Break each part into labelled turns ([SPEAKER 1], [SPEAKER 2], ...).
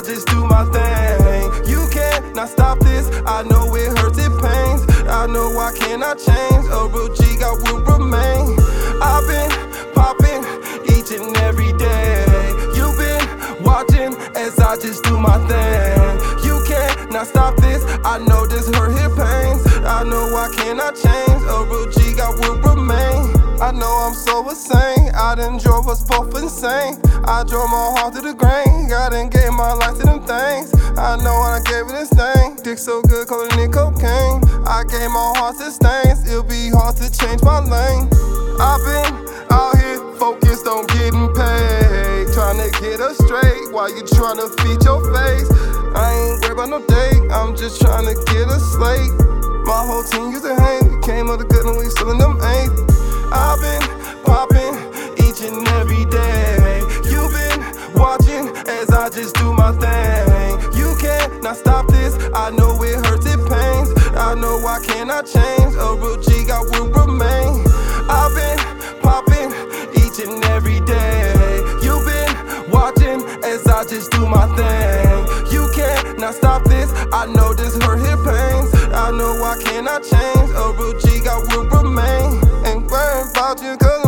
[SPEAKER 1] I just do my thing. You can't stop this. I know it hurts, it pains. I know I cannot change. A real G, I will remain. I've been popping each and every day. You've been watching as I just do my thing. You can't not stop this. I know this hurt, it pains. I know I cannot change. A real G, I will remain. I know I'm so insane. I done drove us both insane. I drove my heart to the grain. I done gave my life to them things. I know I gave it this thing. Dick so good, calling it cocaine. I gave my heart to stains. It'll be hard to change my lane. I've been out here focused on getting paid. Trying to get us straight while you trying to feed your face. I ain't worried about no date. I'm just trying to get us slate. My whole team used to hang. We came up the good and we still in them ain't. Just do my thing. You can't not stop this. I know it hurts, it pains. I know I cannot change. A real G, I will remain. I've been popping each and every day. You've been watching as I just do my thing. You can't not stop this. I know this hurt, it pains. I know I cannot change. A real G, I will remain about you cause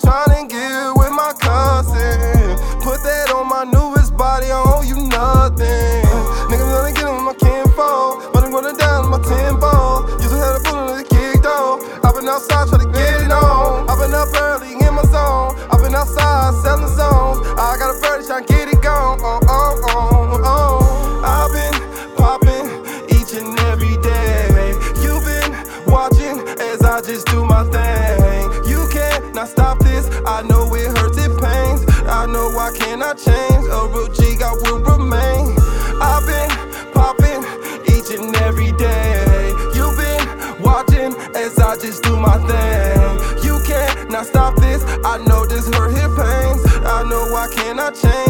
[SPEAKER 1] trying to get with my cousin. Put that on my newest body, I owe you nothing. Niggas wanna get in my kinfolk, but I'm running down my tempo. Used to have a bullet in the kick though. I've been outside trying to get it on. I've been up early in my zone. I've been outside selling songs. I got a birdie trying to get it gone. Oh, oh, oh. I've been popping each and every day. You've been watching as I just do my thing. You can't not stop. I know it hurts, it pains. I know I cannot change. A real G, I will remain. I've been popping each and every day. You've been watching as I just do my thing. You can't not stop this. I know this hurt, it pains. I know I cannot change.